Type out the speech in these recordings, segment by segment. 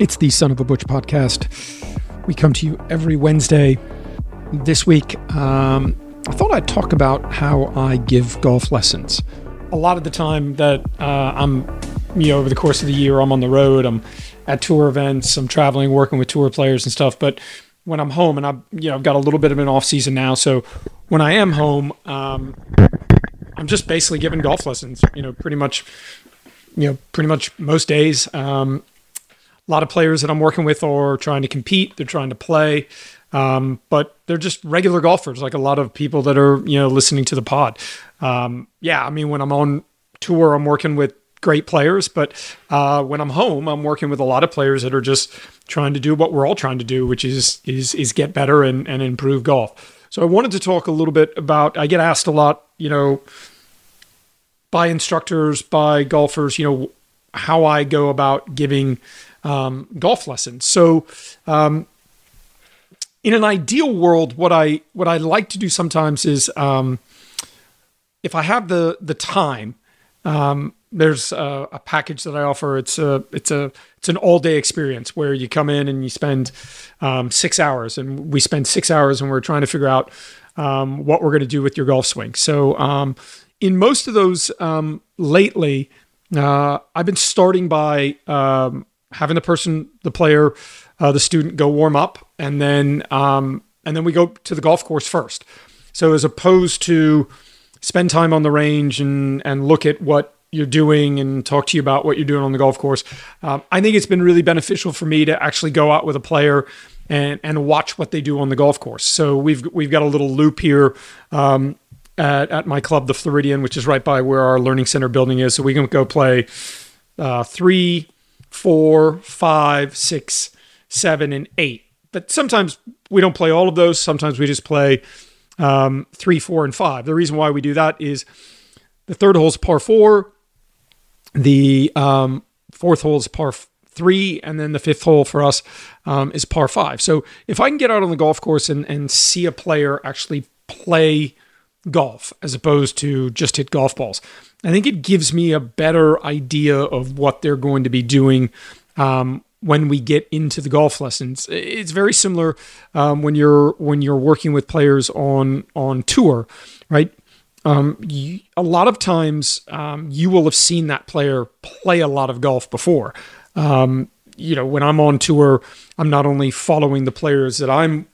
It's the Son of a Butch podcast. We come to you every Wednesday. This week, um, I thought I'd talk about how I give golf lessons. A lot of the time that uh, I'm, you know, over the course of the year, I'm on the road, I'm at tour events, I'm traveling, working with tour players and stuff. But when I'm home, and I've, you know, I've got a little bit of an off season now, so when I am home, um, I'm just basically giving golf lessons. You know, pretty much, you know, pretty much most days. Um, a lot of players that I'm working with are trying to compete, they're trying to play, um, but they're just regular golfers, like a lot of people that are you know listening to the pod. Um, yeah, I mean when I'm on tour, I'm working with great players, but uh, when I'm home, I'm working with a lot of players that are just trying to do what we're all trying to do, which is is is get better and, and improve golf. So I wanted to talk a little bit about. I get asked a lot, you know, by instructors, by golfers, you know, how I go about giving um, golf lessons. So, um, in an ideal world, what I what I like to do sometimes is, um, if I have the the time, um, there's a, a, package that I offer. It's a it's a it's an all day experience where you come in and you spend um, six hours, and we spend six hours, and we're trying to figure out um, what we're going to do with your golf swing. So, in most of those lately, uh, I've been starting by um, having the person, the player, uh, the student go warm up, and then um, and then we go to the golf course first. So as opposed to spend time on the range and and look at what you're doing and talk to you about what you're doing on the golf course, um, I think it's been really beneficial for me to actually go out with a player and and watch what they do on the golf course. So we've we've got a little loop here. Um, at, at my club, the Floridian, which is right by where our learning center building is. So we can go play uh, three, four, five, six, seven, and eight. But sometimes we don't play all of those. Sometimes we just play um, three, four, and five. The reason why we do that is the third hole is par four, the um, fourth hole is par three, and then the fifth hole for us um, is par five. So if I can get out on the golf course and, and see a player actually play golf as opposed to just hit golf balls. I think it gives me a better idea of what they're going to be doing um, when we get into the golf lessons. It's very similar um, when you're when you're working with players on on tour, right? Um, you, a lot of times um, you will have seen that player play a lot of golf before. Um, you know, when I'm on tour, I'm not only following the players that I'm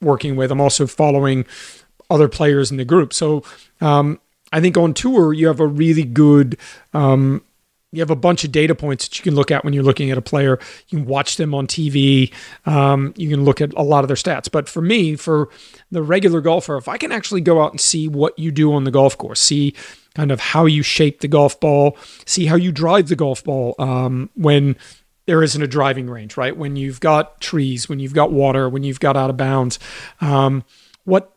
working with, I'm also following other players in the group. So um, I think on tour you have a really good. Um, you have a bunch of data points that you can look at when you're looking at a player. You can watch them on TV. Um, you can look at a lot of their stats. But for me, for the regular golfer, if I can actually go out and see what you do on the golf course, see kind of how you shape the golf ball, see how you drive the golf ball um, when there isn't a driving range, right? When you've got trees, when you've got water, when you've got out of bounds. Um, what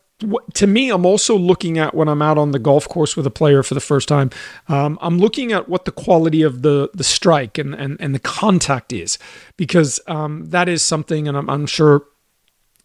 to me, I'm also looking at when I'm out on the golf course with a player for the first time. Um, I'm looking at what the quality of the the strike and and, and the contact is, because um, that is something, and I'm, I'm, sure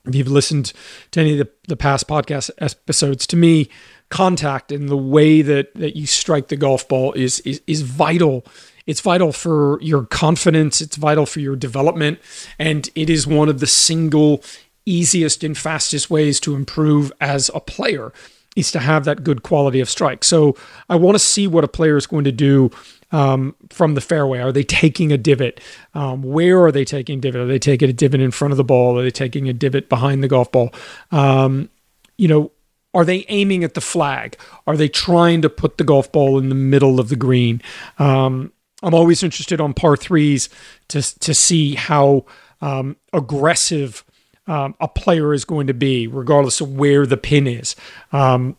if you've listened to any of the, the past podcast episodes, to me, contact and the way that that you strike the golf ball is is, is vital. It's vital for your confidence. It's vital for your development, and it is one of the single easiest and fastest ways to improve as a player. is to have that good quality of strike. So I want to see what a player is going to do um, from the fairway. Are they taking a divot? Um, where are they taking divot? Are they taking a divot in front of the ball? Are they taking a divot behind the golf ball? Um, you know, are they aiming at the flag? Are they trying to put the golf ball in the middle of the green? Um, I'm always interested on par threes to to see how um, aggressive um, a player is going to be, regardless of where the pin is. Um,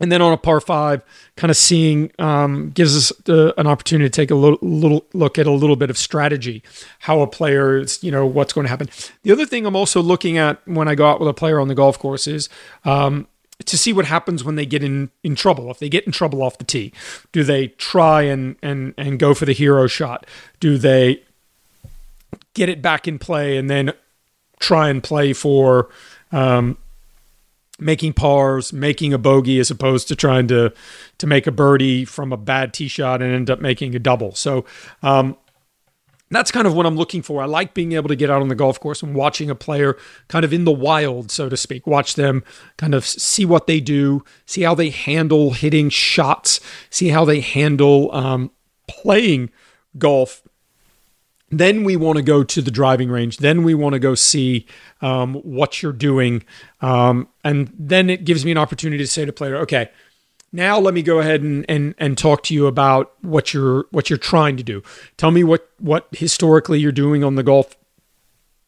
and then on a par five, kind of seeing um, gives us the, an opportunity to take a little, little look at a little bit of strategy, how a player is, you know, what's going to happen. The other thing I'm also looking at when I go out with a player on the golf course is um, to see what happens when they get in in trouble. If they get in trouble off the tee, do they try and and and go for the hero shot? Do they get it back in play and then try and play for um, making pars, making a bogey, as opposed to trying to to make a birdie from a bad tee shot and end up making a double. So um, that's kind of what I'm looking for. I like being able to get out on the golf course and watching a player kind of in the wild, so to speak. Watch them kind of see what they do, see how they handle hitting shots, see how they handle um, playing golf then we want to go to the driving range. Then we want to go see um, what you're doing. Um, and then it gives me an opportunity to say to player, okay, now let me go ahead and, and, and talk to you about what you're what you're trying to do. Tell me what what historically you're doing on the golf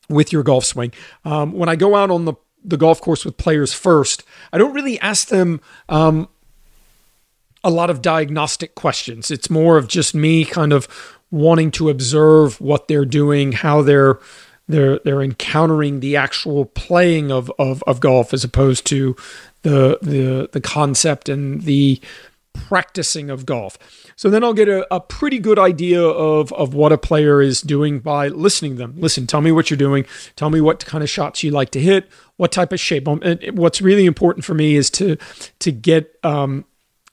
with your golf swing. Um, when I go out on the the golf course with players first, I don't really ask them um, a lot of diagnostic questions. It's more of just me kind of wanting to observe what they're doing, how they're they're they're encountering the actual playing of of, of golf as opposed to the the the concept and the practicing of golf. So then I'll get a, a pretty good idea of of what a player is doing by listening to them. Listen, tell me what you're doing. Tell me what kind of shots you like to hit. What type of shape. Um, what's really important for me is to to get um,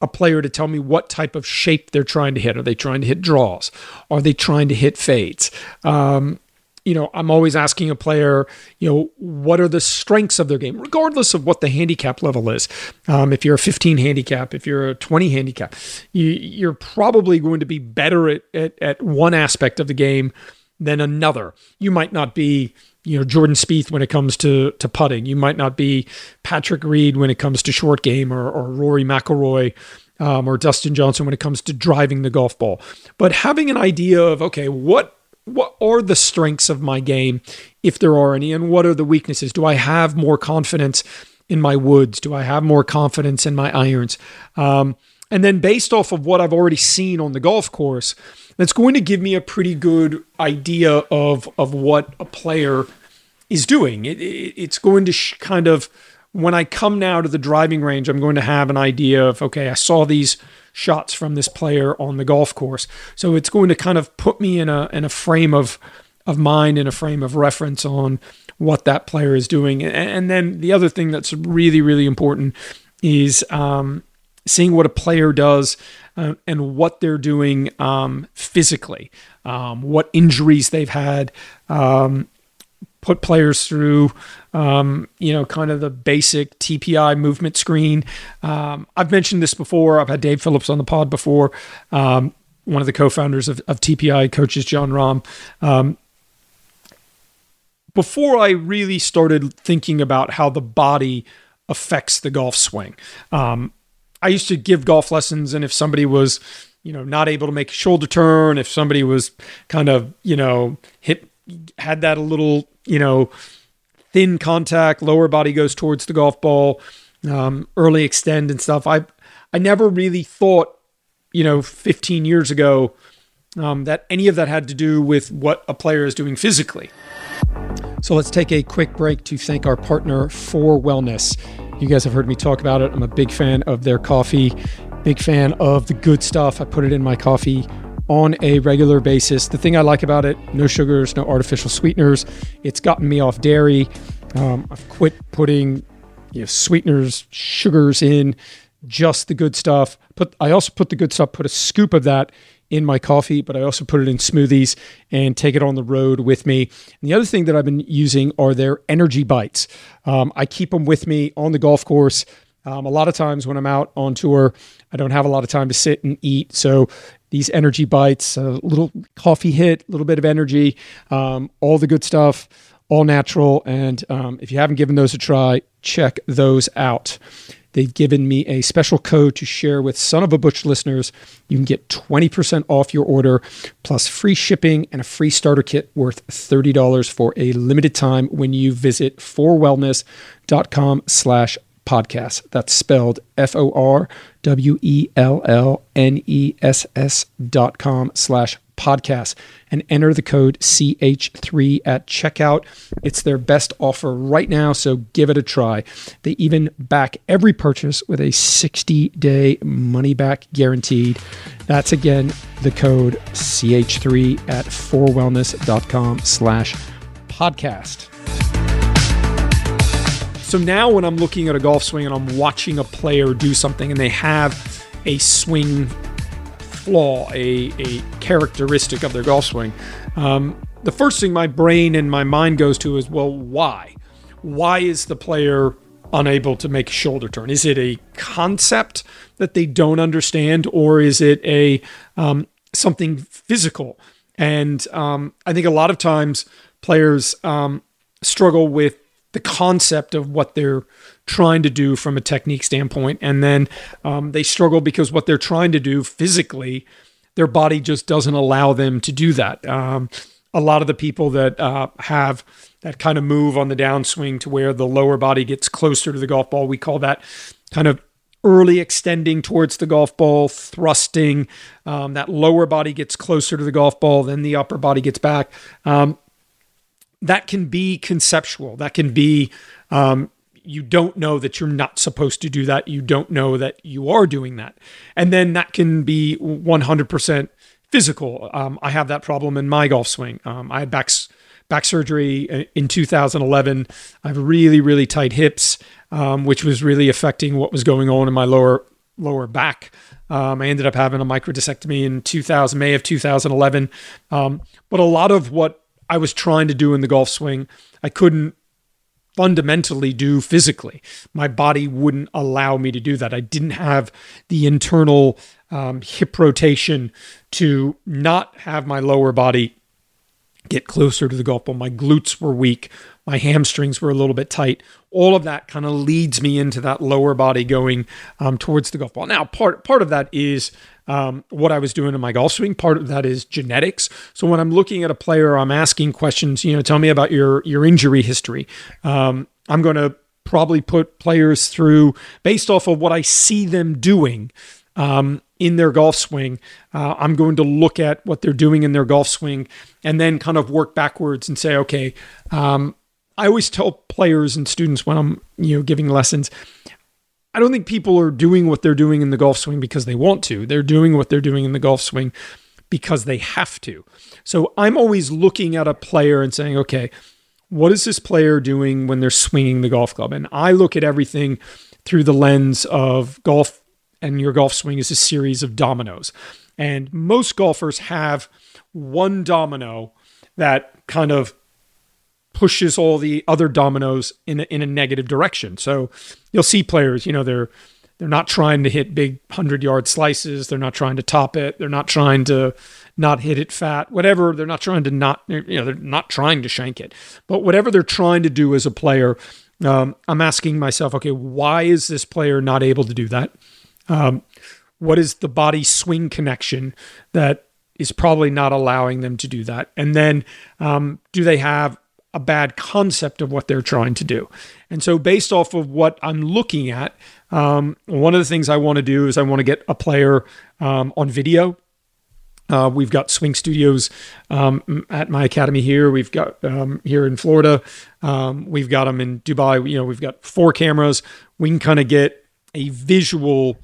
a player to tell me what type of shape they're trying to hit. Are they trying to hit draws? Are they trying to hit fades? Um, you know, I'm always asking a player, you know, what are the strengths of their game, regardless of what the handicap level is. Um, if you're a 15 handicap, if you're a 20 handicap, you, are probably going to be better at, at, at one aspect of the game than another. You might not be you know Jordan Spieth when it comes to to putting. You might not be Patrick Reed when it comes to short game, or, or Rory McIlroy. Um, or Dustin Johnson when it comes to driving the golf ball, but having an idea of okay, what what are the strengths of my game, if there are any, and what are the weaknesses? Do I have more confidence in my woods? Do I have more confidence in my irons? Um, and then based off of what I've already seen on the golf course, that's going to give me a pretty good idea of of what a player is doing. It, it, it's going to sh- kind of when I come now to the driving range, I'm going to have an idea of okay, I saw these shots from this player on the golf course, so it's going to kind of put me in a in a frame of of mind in a frame of reference on what that player is doing. And, and then the other thing that's really really important is um, seeing what a player does uh, and what they're doing um, physically, um, what injuries they've had, um, put players through, um, you know, kind of the basic TPI movement screen. Um, I've mentioned this before. I've had Dave Phillips on the pod before. Um, one of the co-founders of, of TPI coaches Jon Rahm before I really started thinking about how the body affects the golf swing. Um, I used to give golf lessons, and if somebody was, you know, not able to make a shoulder turn, if somebody was kind of, you know, hit had that a little, you know, thin contact, lower body goes towards the golf ball, um, early extend and stuff. I I never really thought, you know, 15 years ago um, that any of that had to do with what a player is doing physically. So let's take a quick break to thank our partner for wellness. You guys have heard me talk about it. I'm a big fan of their coffee, big fan of the good stuff. I put it in my coffee on a regular basis. The thing I like about it no sugars, no artificial sweeteners. It's gotten me off dairy. Um, I've quit putting you know, sweeteners, sugars in, just the good stuff. Put I also put the good stuff, put a scoop of that in my coffee, but I also put it in smoothies and take it on the road with me. And the other thing that I've been using are their energy bites. Um, I keep them with me on the golf course. Um, a lot of times when I'm out on tour, I don't have a lot of time to sit and eat. So these energy bites, a little coffee hit, a little bit of energy, um, all the good stuff, all natural. And um, if you haven't given those a try, check those out. They've given me a special code to share with Son of a Butch listeners. You can get 20% off your order, plus free shipping and a free starter kit worth $30 for a limited time when you visit forwellness.com slash podcast. That's spelled F O R W E L L N E S S dot com slash podcast and enter the code CH3 at checkout. It's their best offer right now, so give it a try. They even back every purchase with a 60 day money back guaranteed. That's again the code CH3 at forwellness.com slash podcast. So now when I'm looking at a golf swing and I'm watching a player do something and they have a swing flaw, a, a characteristic of their golf swing, um, the first thing my brain and my mind goes to is, well, why? Why is the player unable to make a shoulder turn? Is it a concept that they don't understand, or is it a um, something physical? And um, I think a lot of times players um, struggle with the concept of what they're trying to do from a technique standpoint. And then um, they struggle because what they're trying to do physically, their body just doesn't allow them to do that. Um, a lot of the people that uh, have that kind of move on the downswing to where the lower body gets closer to the golf ball, we call that kind of early extending towards the golf ball, thrusting. Um, that lower body gets closer to the golf ball, then the upper body gets back. Um, that can be conceptual. That can be um, you don't know that you're not supposed to do that. You don't know that you are doing that, and then that can be 100% physical. Um, I have that problem in my golf swing. Um, I had back back surgery in 2011. I have really really tight hips, um, which was really affecting what was going on in my lower lower back. Um, I ended up having a microdiscectomy in 2000 May of 2011. Um, but a lot of what I was trying to do in the golf swing, I couldn't fundamentally do physically. My body wouldn't allow me to do that. I didn't have the internal um, hip rotation to not have my lower body get closer to the golf ball. My glutes were weak. My hamstrings were a little bit tight. All of that kind of leads me into that lower body going um, towards the golf ball. Now, part part of that is um, what I was doing in my golf swing. Part of that is genetics. So when I'm looking at a player, I'm asking questions. You know, tell me about your your injury history. Um, I'm going to probably put players through based off of what I see them doing. Um, in their golf swing. Uh, I'm going to look at what they're doing in their golf swing and then kind of work backwards and say, okay, um, I always tell players and students when I'm you know giving lessons, I don't think people are doing what they're doing in the golf swing because they want to. They're doing what they're doing in the golf swing because they have to. So I'm always looking at a player and saying, okay, what is this player doing when they're swinging the golf club? And I look at everything through the lens of golf, and your golf swing is a series of dominoes. And most golfers have one domino that kind of pushes all the other dominoes in a, in a negative direction. So you'll see players, you know, they're they're not trying to hit big 100 yard slices, they're not trying to top it, they're not trying to not hit it fat, whatever, they're not trying to not you know, they're not trying to shank it. But whatever they're trying to do as a player, um, I'm asking myself, okay, why is this player not able to do that? Um, what is the body swing connection that is probably not allowing them to do that? And then um, do they have a bad concept of what they're trying to do. And so, based off of what I'm looking at, um, one of the things I want to do is I want to get a player um, on video. Uh, we've got swing studios um, at my academy here. We've got um, here in Florida. Um, we've got them in Dubai. You know, we've got four cameras. We can kind of get a visual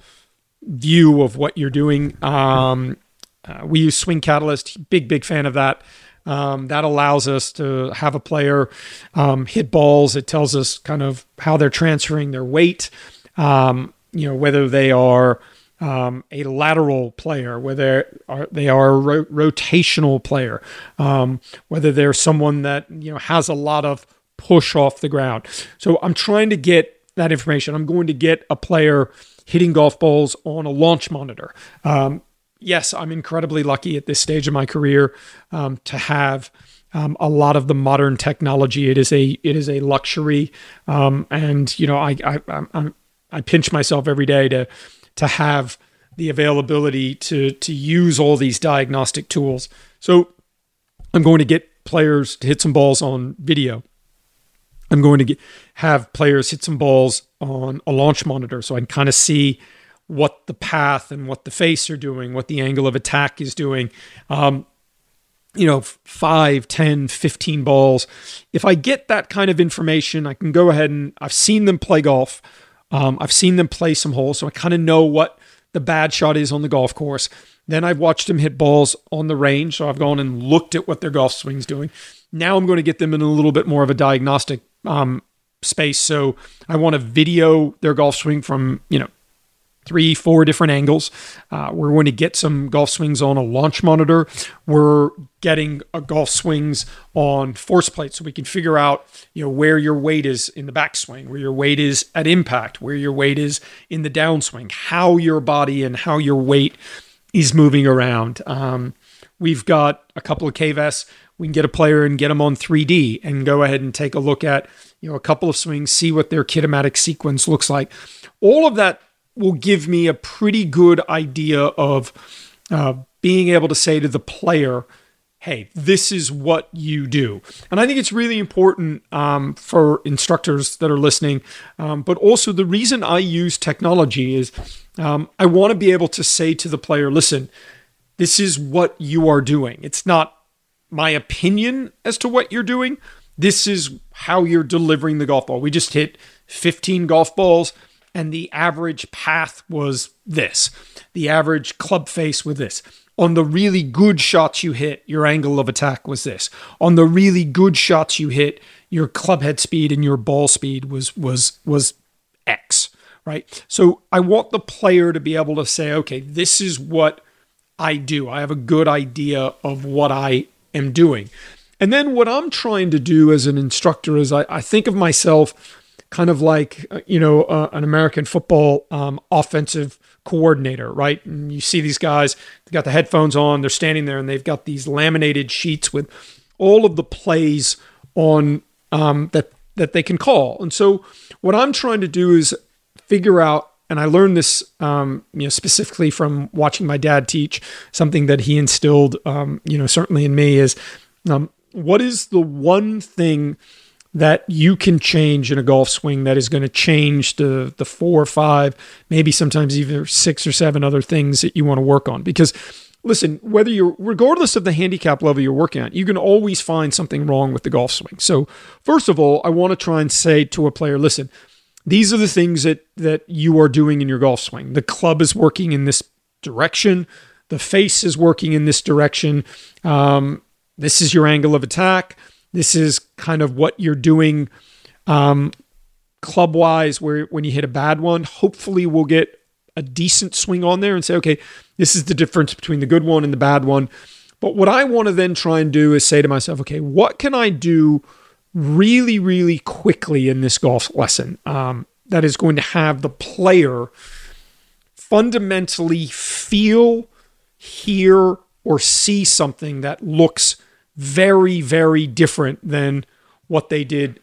view of what you're doing. Um, uh, we use Swing Catalyst. Big, big fan of that. Um, that allows us to have a player um, hit balls. It tells us kind of how they're transferring their weight. Um, you know whether they are um, a lateral player, whether are, they are a ro- rotational player, um, whether they're someone that you know has a lot of push off the ground. So I'm trying to get that information. I'm going to get a player hitting golf balls on a launch monitor. Um, yes, I'm incredibly lucky at this stage of my career um, to have um, a lot of the modern technology. It is a it is a luxury, um, and you know I I I, I pinch myself every day to to have the availability to to use all these diagnostic tools. So I'm going to get players to hit some balls on video. I'm going to get, have players hit some balls on a launch monitor so I can kind of see what the path and what the face are doing, what the angle of attack is doing. Um, you know, 5, 10, 15 balls. If I get that kind of information, I can go ahead and I've seen them play golf. Um, I've seen them play some holes, so I kind of know what the bad shot is on the golf course. Then I've watched them hit balls on the range, so I've gone and looked at what their golf swing's doing. Now I'm going to get them in a little bit more of a diagnostic um, space. So I want to video their golf swing from you know three, four different angles. Uh, we're going to get some golf swings on a launch monitor. We're getting a golf swings on force plate so we can figure out, you know, where your weight is in the backswing, where your weight is at impact, where your weight is in the downswing, how your body and how your weight is moving around. Um, we've got a couple of K-Vests. We can get a player and get them on 3D and go ahead and take a look at, you know, a couple of swings, see what their kinematic sequence looks like. All of that will give me a pretty good idea of uh, being able to say to the player, hey, this is what you do. And I think it's really important um, for instructors that are listening. Um, but also, the reason I use technology is um, I want to be able to say to the player, listen, this is what you are doing. It's not my opinion as to what you're doing. This is how you're delivering the golf ball. We just hit 15 golf balls and the average path was this. The average club face was this. On the really good shots you hit, your angle of attack was this. On the really good shots you hit, your club head speed and your ball speed was was was X, right? So I want the player to be able to say, okay, this is what I do. I have a good idea of what I am doing. And then what I'm trying to do as an instructor is I, I think of myself kind of like uh, you know uh, an American football um, offensive coordinator, right? And you see these guys, they got the headphones on, they're standing there, and they've got these laminated sheets with all of the plays on um, that that they can call. And so, what I'm trying to do is figure out. And I learned this, um, you know, specifically from watching my dad teach. Something that he instilled, um, you know, certainly in me is, um, what is the one thing that you can change in a golf swing that is going to change the the four or five, maybe sometimes even six or seven other things that you want to work on. Because listen, whether you're regardless of the handicap level you're working on, you can always find something wrong with the golf swing. So first of all, I want to try and say to a player, listen, these are the things that that you are doing in your golf swing. The club is working in this direction. The face is working in this direction. Um, this is your angle of attack this is kind of what you're doing um, club wise, where when you hit a bad one, hopefully we'll get a decent swing on there and say, okay, this is the difference between the good one and the bad one. But what I want to then try and do is say to myself, okay, what can I do really, really quickly in this golf lesson um, that is going to have the player fundamentally feel, hear, or see something that looks very, very different than what they did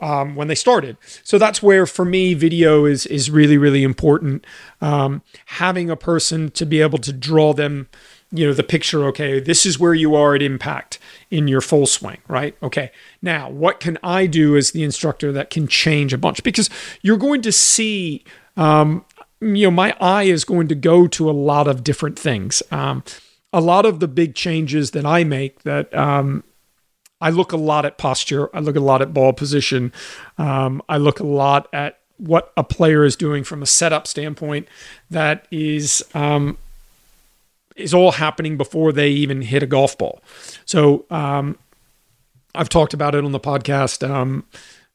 um, when they started. So that's where, for me, video is is really, really important. Um, having a person to be able to draw them, you know, the picture. Okay, this is where you are at impact in your full swing, right? Okay, now what can I do as the instructor that can change a bunch? Because you're going to see. Um, you know, my eye is going to go to a lot of different things. Um, a lot of the big changes that I make that um, I look a lot at posture. I look a lot at ball position. Um, I look a lot at what a player is doing from a setup standpoint. That is um, is all happening before they even hit a golf ball. So um, I've talked about it on the podcast. Um,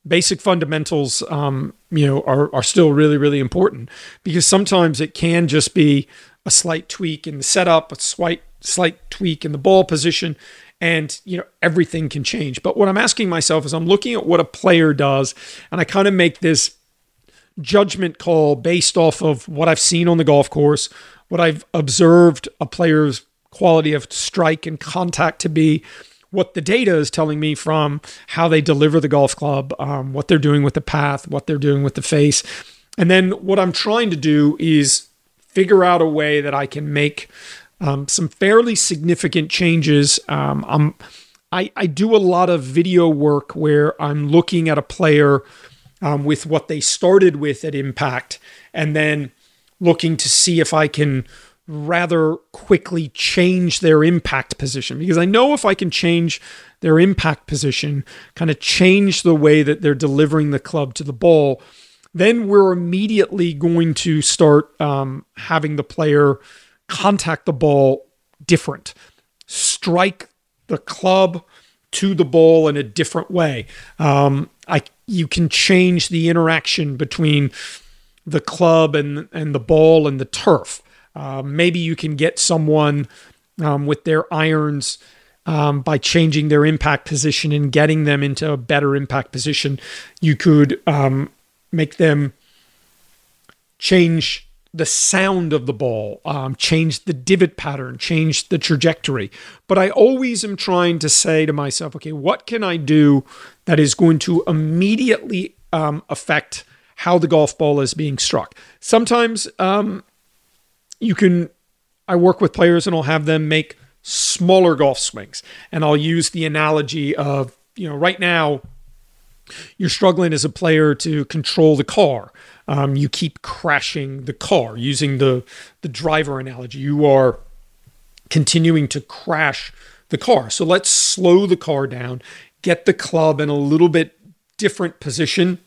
basic fundamentals, um, you know, are are still really really important because sometimes it can just be a slight tweak in the setup, a slight slight tweak in the ball position, and you know everything can change. But what I'm asking myself is I'm looking at what a player does, and I kind of make this judgment call based off of what I've seen on the golf course, what I've observed a player's quality of strike and contact to be, what the data is telling me from how they deliver the golf club, um, what they're doing with the path, what they're doing with the face. And then what I'm trying to do is figure out a way that I can make um, some fairly significant changes. Um, I'm, I, I do a lot of video work where I'm looking at a player um, with what they started with at Impact and then looking to see if I can rather quickly change their impact position because I know if I can change their impact position, kind of change the way that they're delivering the club to the ball, then we're immediately going to start um, having the player contact the ball different, strike the club to the ball in a different way. Um, I you can change the interaction between the club and and the ball and the turf. Uh, maybe you can get someone um, with their irons um, by changing their impact position and getting them into a better impact position. You could um, make them change the sound of the ball, um, change the divot pattern, change the trajectory. But I always am trying to say to myself, okay, what can I do that is going to immediately um, affect how the golf ball is being struck? Sometimes um, you can, I work with players and I'll have them make smaller golf swings. And I'll use the analogy of, you know, right now, you're struggling as a player to control the car. Um, you keep crashing the car using the the driver analogy. You are continuing to crash the car. So let's slow the car down, get the club in a little bit different position,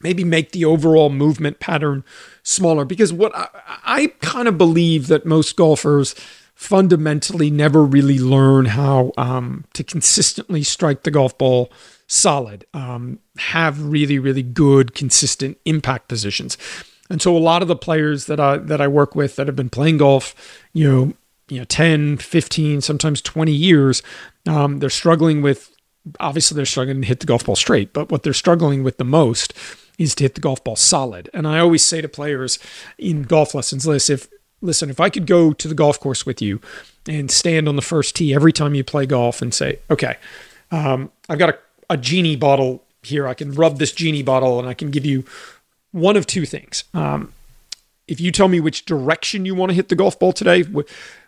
maybe make the overall movement pattern smaller. Because what I, I kind of believe that most golfers fundamentally never really learn how um, to consistently strike the golf ball solid, um, have really, really good, consistent impact positions. And so a lot of the players that I that I work with that have been playing golf, you know, you know, 10, 15, sometimes 20 years, um, they're struggling with obviously they're struggling to hit the golf ball straight, but what they're struggling with the most is to hit the golf ball solid. And I always say to players in golf lessons, listen, if listen, if I could go to the golf course with you and stand on the first tee every time you play golf and say, okay, um, I've got a a genie bottle here. I can rub this genie bottle and I can give you one of two things. Um, if you tell me which direction you want to hit the golf ball today,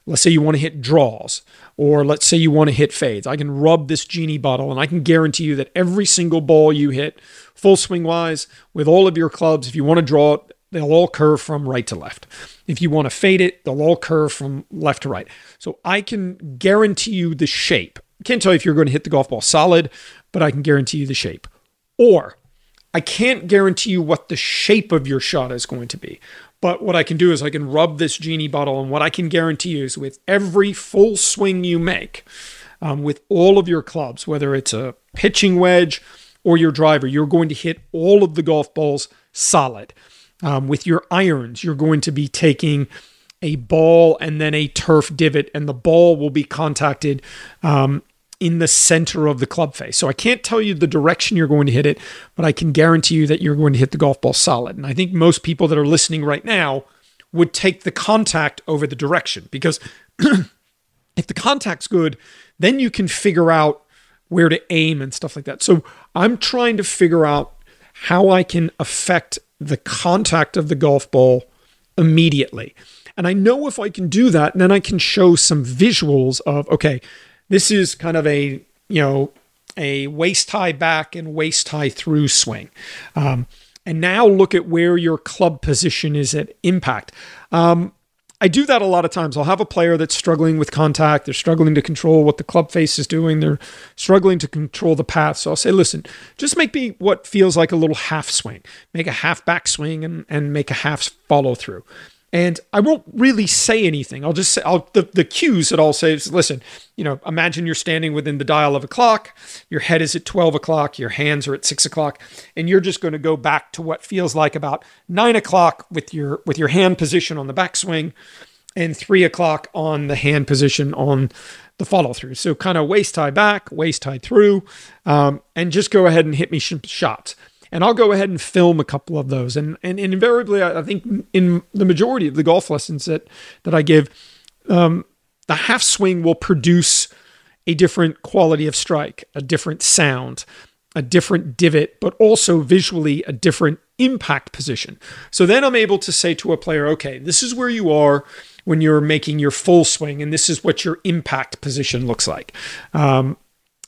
let's say you want to hit draws, or let's say you want to hit fades, I can rub this genie bottle and I can guarantee you that every single ball you hit, full swing wise, with all of your clubs, if you want to draw it, they'll all curve from right to left. If you want to fade it, they'll all curve from left to right. So I can guarantee you the shape. I can't tell you if you're going to hit the golf ball solid but I can guarantee you the shape. Or I can't guarantee you what the shape of your shot is going to be. But what I can do is I can rub this genie bottle, and what I can guarantee you is with every full swing you make, um, with all of your clubs, whether it's a pitching wedge or your driver, you're going to hit all of the golf balls solid. Um, with your irons, you're going to be taking a ball and then a turf divot, and the ball will be contacted um, in the center of the club face. So I can't tell you the direction you're going to hit it, but I can guarantee you that you're going to hit the golf ball solid. And I think most people that are listening right now would take the contact over the direction because if the contact's good, then you can figure out where to aim and stuff like that. So I'm trying to figure out how I can affect the contact of the golf ball immediately. And I know if I can do that, then I can show some visuals of, okay, this is kind of a, you know, a waist high back and waist high through swing. Um, and now look at where your club position is at impact. Um, I do that a lot of times. I'll have a player that's struggling with contact. They're struggling to control what the club face is doing. They're struggling to control the path. So I'll say, listen, just make me what feels like a little half swing. Make a half back swing and, and make a half follow through. And I won't really say anything. I'll just say I'll, the, the cues that I'll say is listen, you know, imagine you're standing within the dial of a clock, your head is at 12 o'clock, your hands are at six o'clock, and you're just going to go back to what feels like about nine o'clock with your with your hand position on the backswing and three o'clock on the hand position on the follow through. So kind of waist high back, waist high through, um, and just go ahead and hit me some shots. And I'll go ahead and film a couple of those. And and, and invariably, I, I think in the majority of the golf lessons that that I give, um, the half swing will produce a different quality of strike, a different sound, a different divot, but also visually a different impact position. So then I'm able to say to a player, okay, this is where you are when you're making your full swing, and this is what your impact position looks like. Um,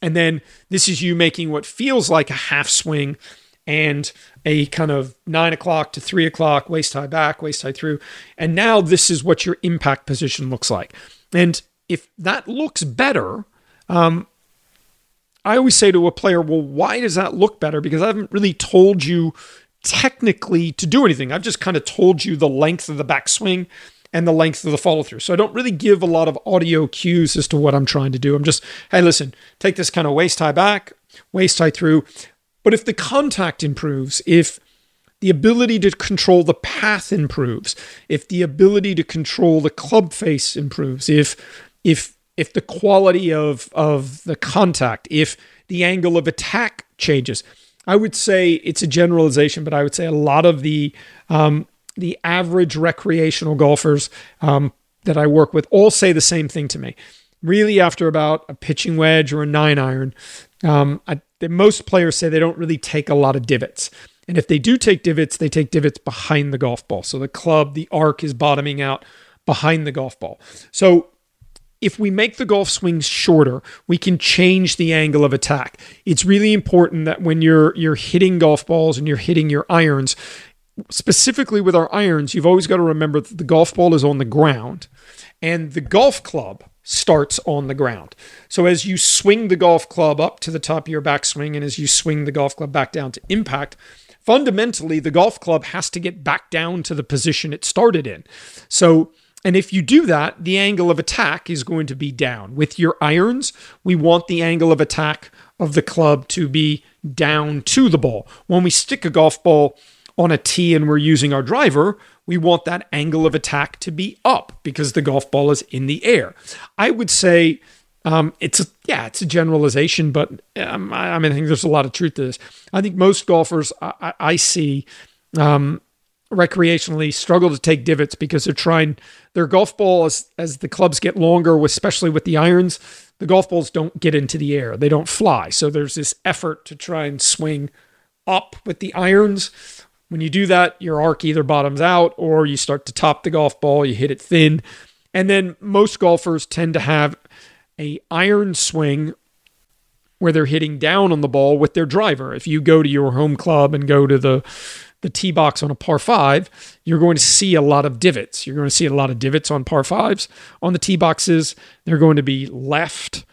and then this is you making what feels like a half swing and a kind of nine o'clock to three o'clock, waist high back, waist high through. And now this is what your impact position looks like. And if that looks better, um, I always say to a player, well, why does that look better? Because I haven't really told you technically to do anything. I've just kind of told you the length of the backswing and the length of the follow through. So I don't really give a lot of audio cues as to what I'm trying to do. I'm just, hey, listen, take this kind of waist high back, waist high through. But if the contact improves, if the ability to control the path improves, if the ability to control the club face improves, if if if the quality of of the contact, if the angle of attack changes, I would say it's a generalization, but I would say a lot of the um, the average recreational golfers um, that I work with all say the same thing to me. Really, after about a pitching wedge or a nine iron, um, I, most players say they don't really take a lot of divots. And if they do take divots, they take divots behind the golf ball. So the club, the arc is bottoming out behind the golf ball. So if we make the golf swings shorter, we can change the angle of attack. It's really important that when you're you're hitting golf balls and you're hitting your irons, specifically with our irons, you've always got to remember that the golf ball is on the ground and the golf club starts on the ground. So as you swing the golf club up to the top of your backswing and as you swing the golf club back down to impact, fundamentally the golf club has to get back down to the position it started in. So and if you do that, the angle of attack is going to be down. With your irons, we want the angle of attack of the club to be down to the ball. When we stick a golf ball on a tee and we're using our driver, we want that angle of attack to be up because the golf ball is in the air. I would say um, it's a, yeah, it's a generalization, but um, I, I, mean, I think there's a lot of truth to this. I think most golfers I, I see um, recreationally struggle to take divots because they're trying their golf ball as as the clubs get longer, especially with the irons. The golf balls don't get into the air; they don't fly. So there's this effort to try and swing up with the irons when you do that, your arc either bottoms out or you start to top the golf ball, you hit it thin. And then most golfers tend to have a iron swing where they're hitting down on the ball with their driver. If you go to your home club and go to the the tee box on a par five, you're going to see a lot of divots. You're going to see a lot of divots on par fives on the tee boxes. They're going to be left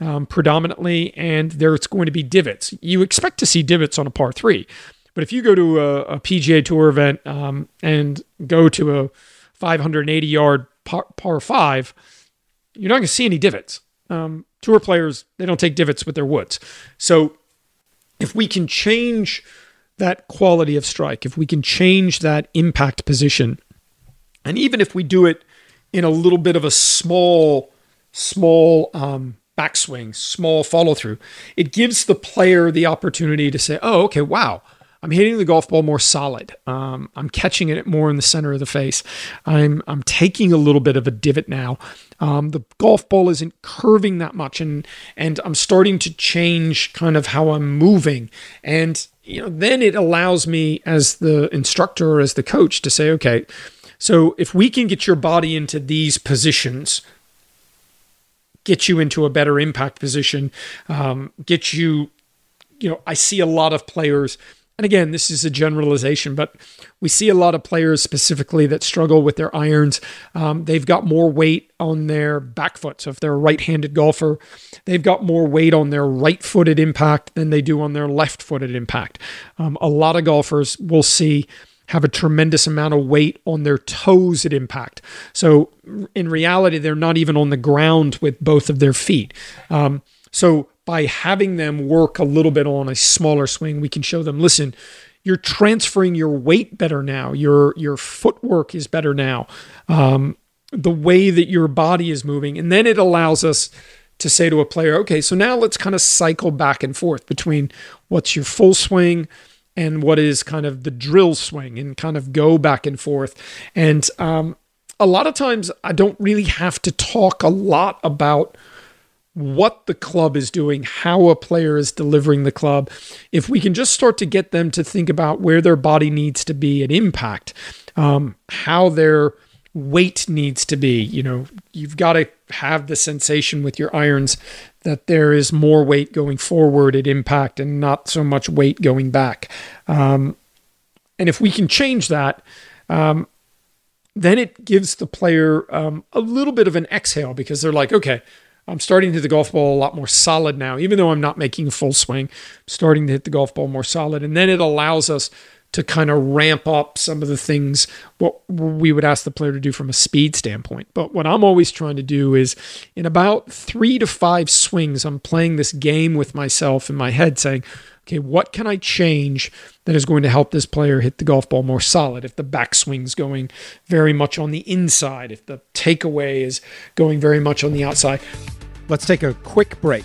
um, predominantly, and there's going to be divots. You expect to see divots on a par three, but if you go to a, a PGA Tour event um, and go to a 580 yard par, par five, you're not going to see any divots. Um, tour players, they don't take divots with their woods. So if we can change that quality of strike, if we can change that impact position, and even if we do it in a little bit of a small, small um, backswing, small follow through, it gives the player the opportunity to say, oh, okay, wow, I'm hitting the golf ball more solid. Um, I'm catching it more in the center of the face. I'm I'm taking a little bit of a divot now. Um, the golf ball isn't curving that much, and and I'm starting to change kind of how I'm moving. And you know, then it allows me as the instructor or as the coach to say, okay, so if we can get your body into these positions get you into a better impact position, um, get you, you know, I see a lot of players and again, this is a generalization, but we see a lot of players specifically that struggle with their irons. Um, they've got more weight on their back foot. So if they're a right handed golfer, they've got more weight on their right footed impact than they do on their left footed impact. Um, a lot of golfers will see have a tremendous amount of weight on their toes at impact. So in reality, they're not even on the ground with both of their feet. Um, so by having them work a little bit on a smaller swing, we can show them, listen, you're transferring your weight better now. Your your footwork is better now. Um, the way that your body is moving, and then it allows us to say to a player, okay, so now let's kind of cycle back and forth between what's your full swing and what is kind of the drill swing and kind of go back and forth. And um, a lot of times I don't really have to talk a lot about what the club is doing, how a player is delivering the club. If we can just start to get them to think about where their body needs to be at impact, um, how their weight needs to be, you know, you've got to have the sensation with your irons that there is more weight going forward at impact and not so much weight going back. Um, and if we can change that, um, then it gives the player um, a little bit of an exhale because they're like, okay, I'm starting to hit the golf ball a lot more solid now, even though I'm not making a full swing. I'm starting to hit the golf ball more solid. And then it allows us to kind of ramp up some of the things what we would ask the player to do from a speed standpoint. But what I'm always trying to do is in about three to five swings, I'm playing this game with myself in my head saying, okay, what can I change that is going to help this player hit the golf ball more solid? If the backswing's going very much on the inside, if the takeaway is going very much on the outside. Let's take a quick break.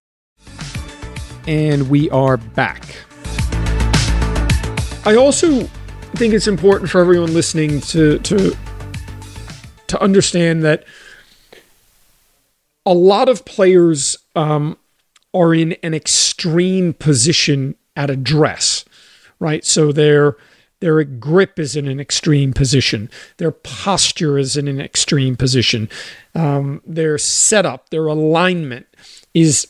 And we are back. I also think it's important for everyone listening to to to understand that a lot of players um, are in an extreme position at address, right? So their their grip is in an extreme position. Their posture is in an extreme position. Um, their setup, their alignment is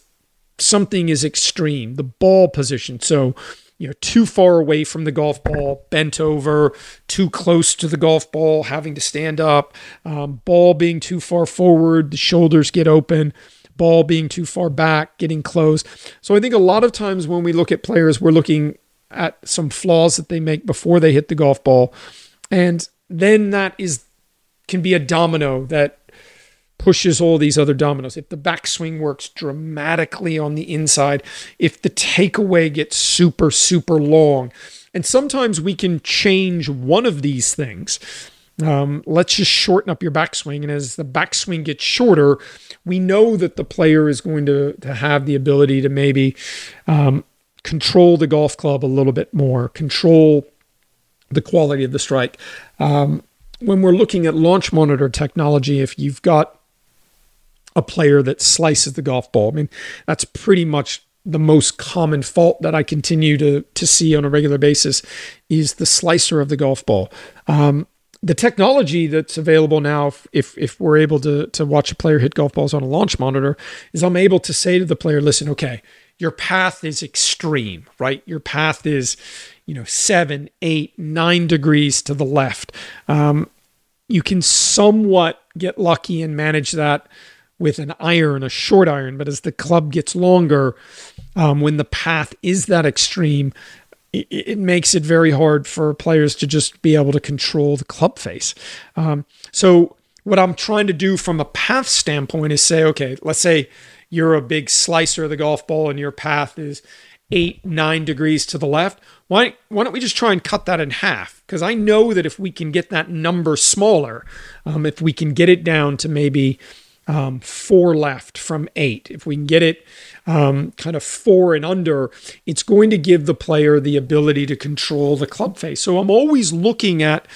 something is extreme. The ball position. So you know, too far away from the golf ball, bent over, too close to the golf ball, having to stand up, um, ball being too far forward, the shoulders get open, ball being too far back, getting close. So I think a lot of times when we look at players, we're looking at some flaws that they make before they hit the golf ball. And then that is can be a domino that pushes all these other dominoes. If the backswing works dramatically on the inside, if the takeaway gets super, super long, and sometimes we can change one of these things. Um, let's just shorten up your backswing. And as the backswing gets shorter, we know that the player is going to, to have the ability to maybe um, control the golf club a little bit more, control the quality of the strike. Um, when we're looking at launch monitor technology, if you've got a player that slices the golf ball. I mean, that's pretty much the most common fault that I continue to to see on a regular basis is the slicer of the golf ball. Um, the technology that's available now, if if we're able to to watch a player hit golf balls on a launch monitor, is I'm able to say to the player, listen, okay, your path is extreme, right? Your path is, you know, seven, eight, nine degrees to the left. Um, you can somewhat get lucky and manage that with an iron, a short iron. But as the club gets longer, um, when the path is that extreme, it, it, makes it very hard for players to just be able to control the club face. Um, so, what I'm trying to do from a path standpoint is say, okay, let's say you're a big slicer of the golf ball and your path is eight, nine degrees to the left. Why, why don't we just try and cut that in half? Because I know that if we can get that number smaller, um, if we can get it down to maybe um, four left from eight, if we can get it um, kind of four and under, it's going to give the player the ability to control the club face. So I'm always looking at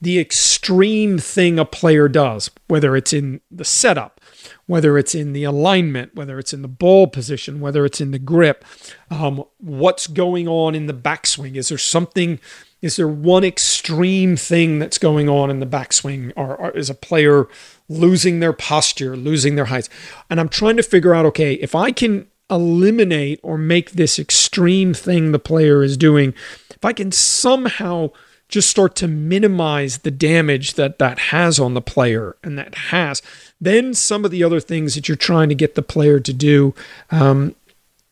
the extreme thing a player does, whether it's in the setup, whether it's in the alignment, whether it's in the ball position, whether it's in the grip, um, what's going on in the backswing? Is there something? Is there one extreme thing that's going on in the backswing? Or, or is a player losing their posture, losing their height? And I'm trying to figure out okay, if I can eliminate or make this extreme thing the player is doing, if I can somehow just start to minimize the damage that that has on the player and that has, then some of the other things that you're trying to get the player to do, um,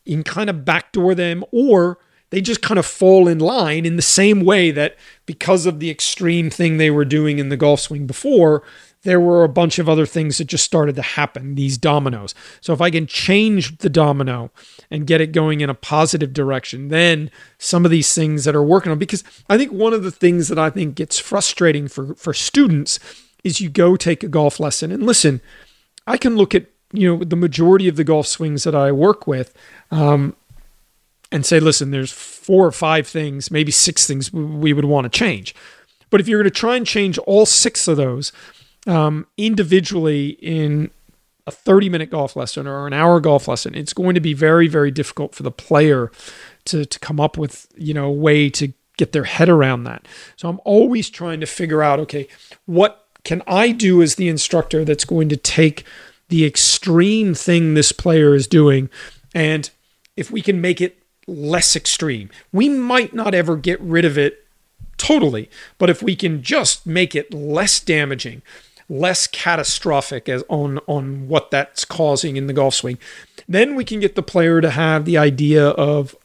you can kind of backdoor them or they just kind of fall in line in the same way that because of the extreme thing they were doing in the golf swing before, there were a bunch of other things that just started to happen, these dominoes. So if I can change the domino and get it going in a positive direction, then some of these things that are working on, because I think one of the things that I think gets frustrating for, for students is you go take a golf lesson and listen, I can look at, you know, the majority of the golf swings that I work with, um, and say, listen, there's four or five things, maybe six things we would want to change. But if you're going to try and change all six of those, um, individually in a 30 minute golf lesson or an hour golf lesson, it's going to be very, very difficult for the player to, to come up with, you know, a way to get their head around that. So I'm always trying to figure out, okay, what can I do as the instructor that's going to take the extreme thing this player is doing and if we can make it less extreme, we might not ever get rid of it totally, but if we can just make it less damaging, less catastrophic as on on what that's causing in the golf swing. Then we can get the player to have the idea of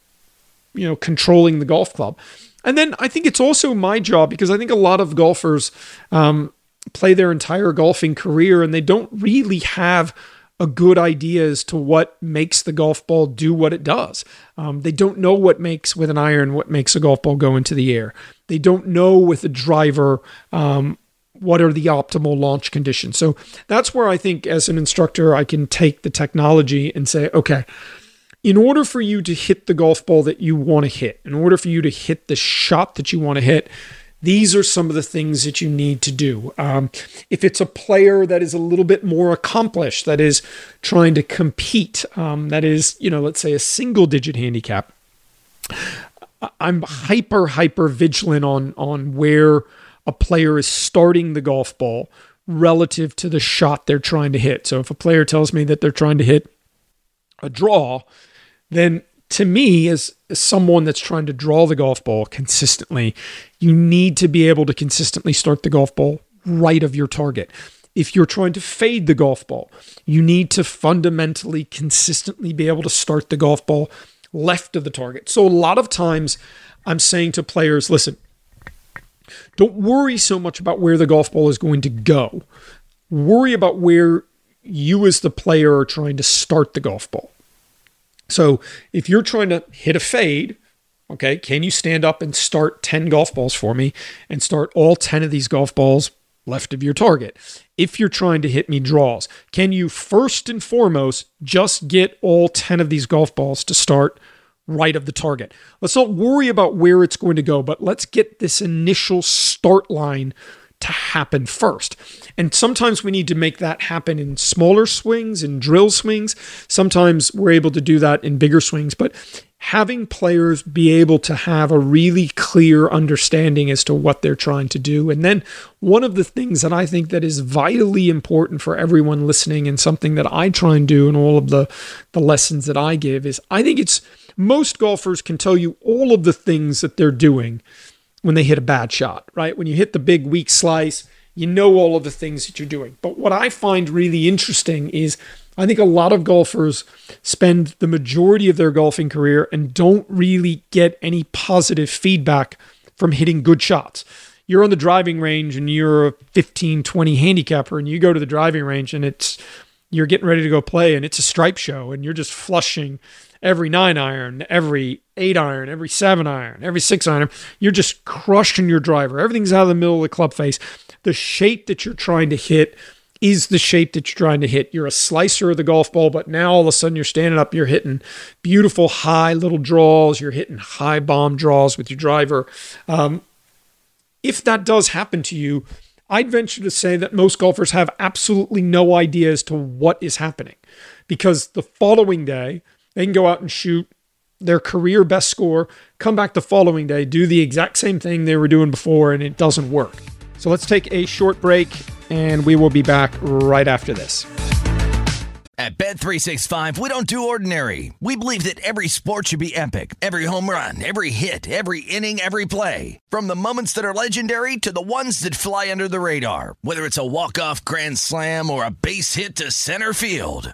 you know controlling the golf club. And then I think it's also my job because I think a lot of golfers um, play their entire golfing career and they don't really have a good idea as to what makes the golf ball do what it does. Um, they don't know what makes with an iron what makes a golf ball go into the air. They don't know with a driver um, what are the optimal launch conditions. So that's where I think as an instructor, I can take the technology and say, okay, in order for you to hit the golf ball that you want to hit, in order for you to hit the shot that you want to hit, these are some of the things that you need to do. Um, if it's a player that is a little bit more accomplished, that is trying to compete, um, that is, you know, let's say a single digit handicap, I'm hyper, hyper vigilant on, on where a player is starting the golf ball relative to the shot they're trying to hit. So if a player tells me that they're trying to hit a draw, then to me, as, someone that's trying to draw the golf ball consistently, you need to be able to consistently start the golf ball right of your target. If you're trying to fade the golf ball, you need to fundamentally, consistently be able to start the golf ball left of the target. So a lot of times I'm saying to players, listen, don't worry so much about where the golf ball is going to go. Worry about where you, as the player, are trying to start the golf ball. So if you're trying to hit a fade, okay, can you stand up and start 10 golf balls for me and start all 10 of these golf balls left of your target? If you're trying to hit me draws, can you first and foremost just get all 10 of these golf balls to start right of the target. Let's not worry about where it's going to go, but let's get this initial start line to happen first. And sometimes we need to make that happen in smaller swings, in drill swings. Sometimes we're able to do that in bigger swings, but having players be able to have a really clear understanding as to what they're trying to do. And then one of the things that I think that is vitally important for everyone listening and something that I try and do in all of the the lessons that I give is I think it's most golfers can tell you all of the things that they're doing when they hit a bad shot, right? When you hit the big weak slice, you know all of the things that you're doing. But what I find really interesting is I think a lot of golfers spend the majority of their golfing career and don't really get any positive feedback from hitting good shots. You're on the driving range and you're a 15, 20 handicapper, and you go to the driving range and it's you're getting ready to go play and it's a stripe show and you're just flushing every nine iron, every eight iron, every seven iron, every six iron. You're just crushing your driver. Everything's out of the middle of the club face. The shape that you're trying to hit is the shape that you're trying to hit. You're a slicer of the golf ball, but now all of a sudden you're standing up, you're hitting beautiful high little draws, you're hitting high bomb draws with your driver. Um, if that does happen to you, I'd venture to say that most golfers have absolutely no idea as to what is happening because the following day they can go out and shoot their career best score, come back the following day, do the exact same thing they were doing before, and it doesn't work. So let's take a short break and we will be back right after this. At Bet365, we don't do ordinary. We believe that every sport should be epic. Every home run, every hit, every inning, every play. From the moments that are legendary to the ones that fly under the radar. Whether it's a walk-off grand slam or a base hit to center field.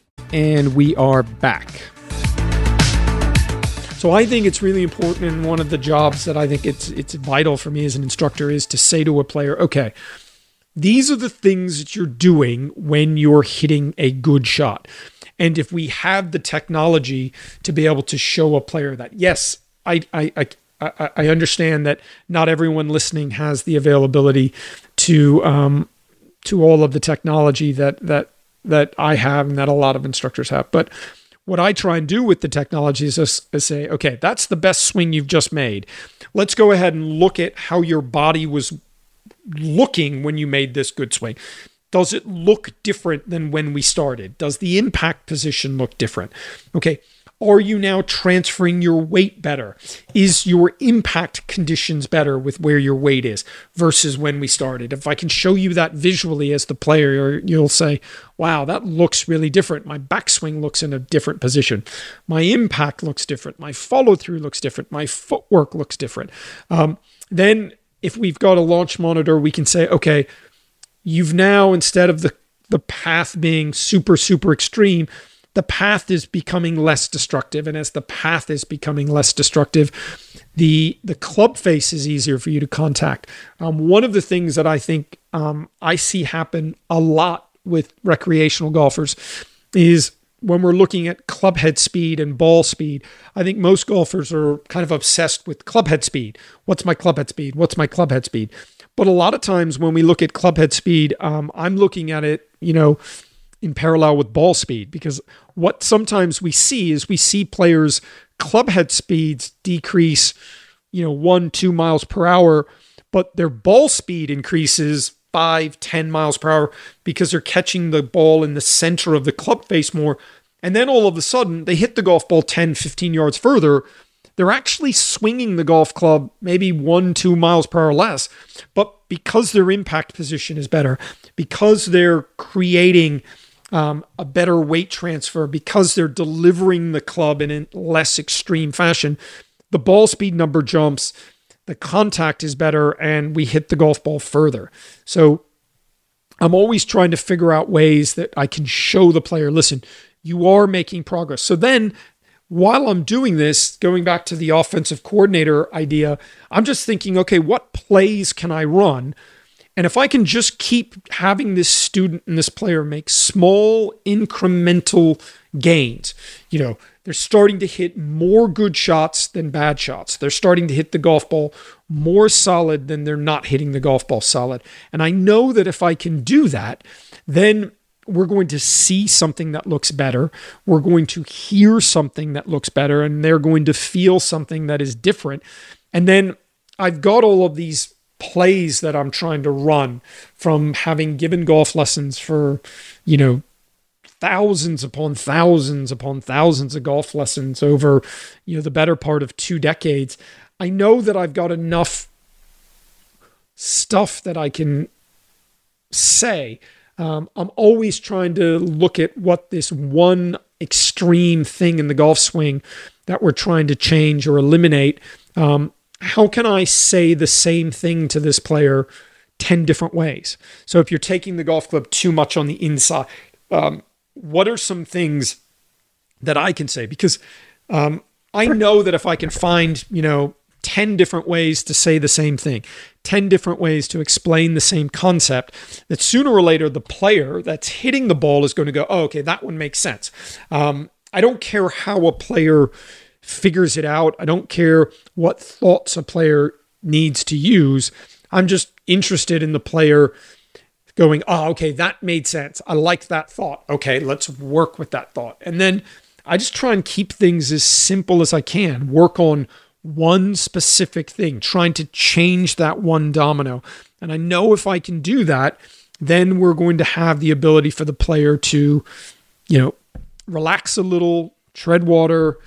and we are back. So I think it's really important, and one of the jobs that I think it's it's vital for me as an instructor is to say to a player, okay, these are the things that you're doing when you're hitting a good shot. And if we have the technology to be able to show a player that, yes, I I I, I understand that not everyone listening has the availability to um, to all of the technology that that that I have and that a lot of instructors have. But what I try and do with the technology is, is say, okay, that's the best swing you've just made. Let's go ahead and look at how your body was looking when you made this good swing. Does it look different than when we started? Does the impact position look different? Okay, are you now transferring your weight better? Is your impact conditions better with where your weight is versus when we started? If I can show you that visually as the player, you'll say, wow, that looks really different. My backswing looks in a different position. My impact looks different. My follow through looks different. My footwork looks different. Um, then, if we've got a launch monitor, we can say, okay, you've now, instead of the, the path being super, super extreme, the path is becoming less destructive. And as the path is becoming less destructive, the the club face is easier for you to contact. Um, one of the things that I think um, I see happen a lot with recreational golfers is when we're looking at club head speed and ball speed, I think most golfers are kind of obsessed with club head speed. What's my club head speed? What's my club head speed? But a lot of times when we look at club head speed, um, I'm looking at it, you know, in parallel with ball speed because what sometimes we see is we see players club head speeds decrease you know one two miles per hour but their ball speed increases five ten miles per hour because they're catching the ball in the center of the club face more. And then all of a sudden they hit the golf ball 10 15 yards further. They're actually swinging the golf club maybe one two miles per hour less. But because their impact position is better because they're creating um, a better weight transfer because they're delivering the club in a less extreme fashion. The ball speed number jumps, the contact is better, and we hit the golf ball further. So I'm always trying to figure out ways that I can show the player listen, you are making progress. So then while I'm doing this, going back to the offensive coordinator idea, I'm just thinking, okay, what plays can I run? And if I can just keep having this student and this player make small incremental gains, you know, they're starting to hit more good shots than bad shots. They're starting to hit the golf ball more solid than they're not hitting the golf ball solid. And I know that if I can do that, then we're going to see something that looks better. We're going to hear something that looks better, and they're going to feel something that is different. And then I've got all of these plays that I'm trying to run from having given golf lessons for, you know, thousands upon thousands upon thousands of golf lessons over you know the better part of two decades i know that i've got enough stuff that i can say. Um, i'm always trying to look at what this one extreme thing in the golf swing that we're trying to change or eliminate. Um, how can i say the same thing to this player 10 different ways so if you're taking the golf club too much on the inside um, what are some things that I can say? Because um, I know that if I can find, you know, 10 different ways to say the same thing, 10 different ways to explain the same concept, that sooner or later the player that's hitting the ball is going to go, oh, okay, that one makes sense. Um, I don't care how a player figures it out, I don't care what thoughts a player needs to use. I'm just interested in the player going, oh, okay, that made sense. I like that thought. Okay, let's work with that thought. And then I just try and keep things as simple as I can, work on one specific thing, trying to change that one domino. And I know if I can do that, then we're going to have the ability for the player to, you know, relax a little, tread water,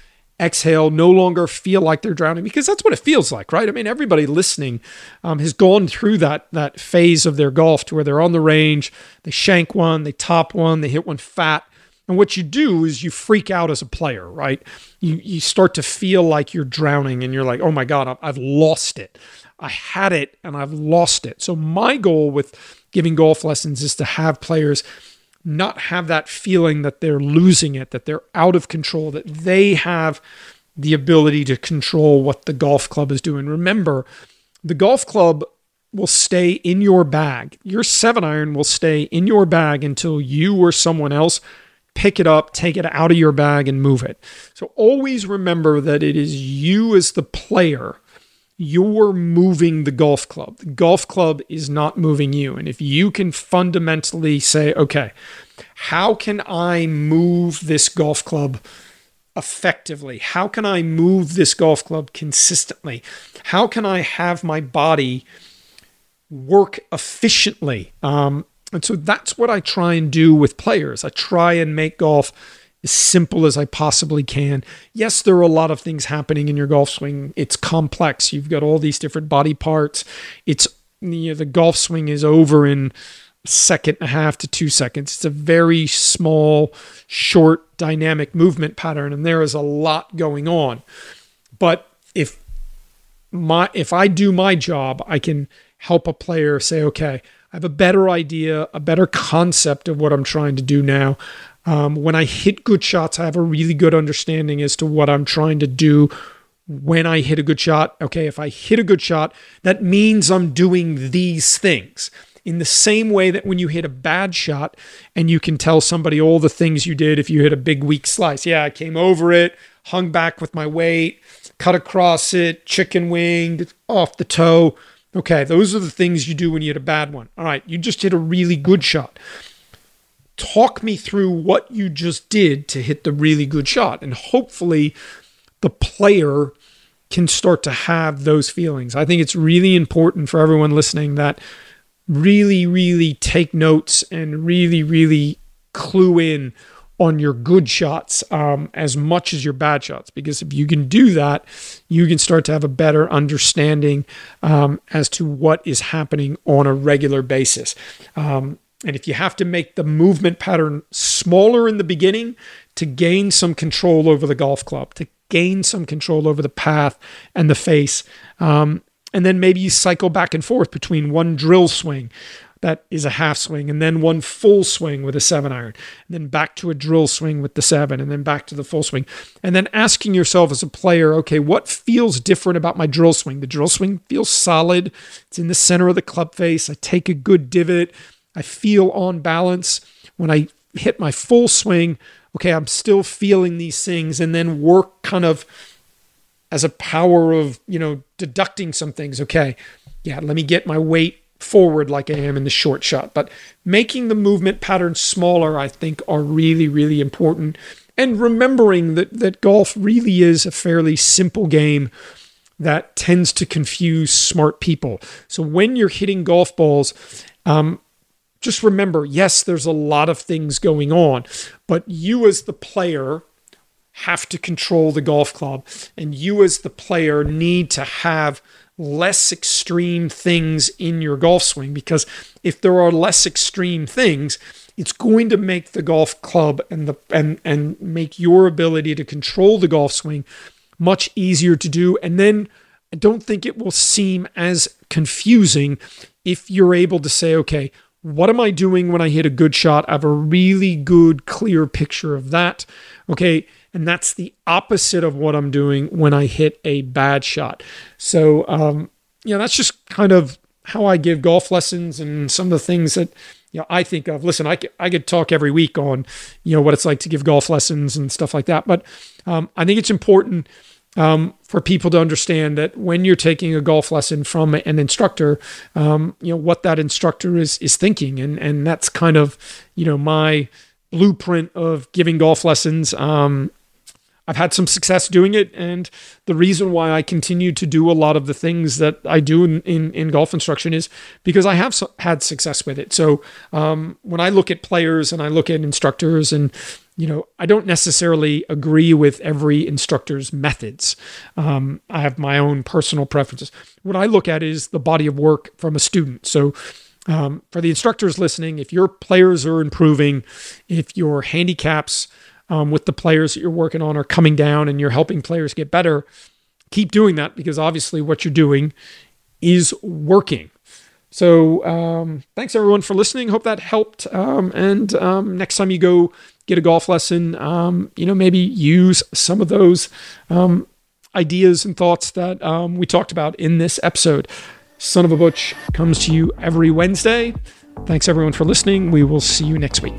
exhale, no longer feel like they're drowning because that's what it feels like, right? I mean, everybody listening um, has gone through that that phase of their golf to where they're on the range, they shank one, they top one, they hit one fat. And what you do is you freak out as a player, right? You you start to feel like you're drowning and you're like, "Oh my god, I've lost it. I had it and I've lost it." So my goal with giving golf lessons is to have players not have that feeling that they're losing it, that they're out of control, that they have the ability to control what the golf club is doing. Remember, the golf club will stay in your bag. Your seven iron will stay in your bag until you or someone else pick it up, take it out of your bag, and move it. So always remember that it is you as the player you're moving the golf club. The golf club is not moving you. And if you can fundamentally say, okay, how can I move this golf club effectively? How can I move this golf club consistently? How can I have my body work efficiently? Um, and so that's what I try and do with players. I try and make golf as simple as I possibly can. Yes, there are a lot of things happening in your golf swing. It's complex. You've got all these different body parts. It's you know, the golf swing is over in a second and a half to two seconds. It's a very small, short, dynamic movement pattern, and there is a lot going on. But if my if I do my job, I can help a player say, okay, I have a better idea, a better concept of what I'm trying to do now. Um, when I hit good shots, I have a really good understanding as to what I'm trying to do when I hit a good shot. Okay, if I hit a good shot, that means I'm doing these things. In the same way that when you hit a bad shot and you can tell somebody all the things you did if you hit a big weak slice. Yeah, I came over it, hung back with my weight, cut across it, chicken winged, off the toe. Okay, those are the things you do when you hit a bad one. All right, you just hit a really good shot talk me through what you just did to hit the really good shot. And hopefully, the player can start to have those feelings. I think it's really important for everyone listening that really, really take notes and really, really clue in on your good shots um, as much as your bad shots. Because if you can do that, you can start to have a better understanding um, as to what is happening on a regular basis. Um, and if you have to make the movement pattern smaller in the beginning to gain some control over the golf club, to gain some control over the path and the face, um, and then maybe you cycle back and forth between one drill swing that is a half swing, and then one full swing with a seven iron, and then back to a drill swing with the seven, and then back to the full swing. And then asking yourself as a player, okay, what feels different about my drill swing? The drill swing feels solid, it's in the center of the club face. I take a good divot. I feel on balance. When I hit my full swing, okay, I'm still feeling these things, and then work kind of as a power of, you know, deducting some things. Okay, yeah, let me get my weight forward like I am in the short shot. But making the movement patterns smaller, I think, are really, really important. And remembering that that golf really is a fairly simple game that tends to confuse smart people. So when you're hitting golf balls, um, just remember yes, there's a lot of things going on, but you as the player have to control the golf club, and you as the player need to have less extreme things in your golf swing because if there are less extreme things, it's going to make the golf club and the and and make your ability to control the golf swing much easier to do. And then I don't think it will seem as confusing if you're able to say okay what am I doing when I hit a good shot? I have a really good, clear picture of that. Okay. And that's the opposite of what I'm doing when I hit a bad shot. So, um, yeah, that's just kind of how I give golf lessons and some of the things that, you know, I think of. Listen, I, I could talk every week on, you know, what it's like to give golf lessons and stuff like that. But um, I think it's important um, for people to understand that when you're taking a golf lesson from an instructor, um, you know what that instructor is is thinking, and and that's kind of you know my blueprint of giving golf lessons. Um, I've had some success doing it, and the reason why I continue to do a lot of the things that I do in in, in golf instruction is because I have had success with it. So um, when I look at players and I look at instructors and you know, I don't necessarily agree with every instructor's methods. Um, I have my own personal preferences. What I look at is the body of work from a student. So, um, for the instructors listening, if your players are improving, if your handicaps um, with the players that you're working on are coming down and you're helping players get better, keep doing that because obviously what you're doing is working. So, um, thanks everyone for listening. Hope that helped. Um, and um, next time you go get a golf lesson, um, you know, maybe use some of those um, ideas and thoughts that we talked about in this episode. Son of a Butch comes to you every Wednesday. Thanks everyone for listening. We will see you next week.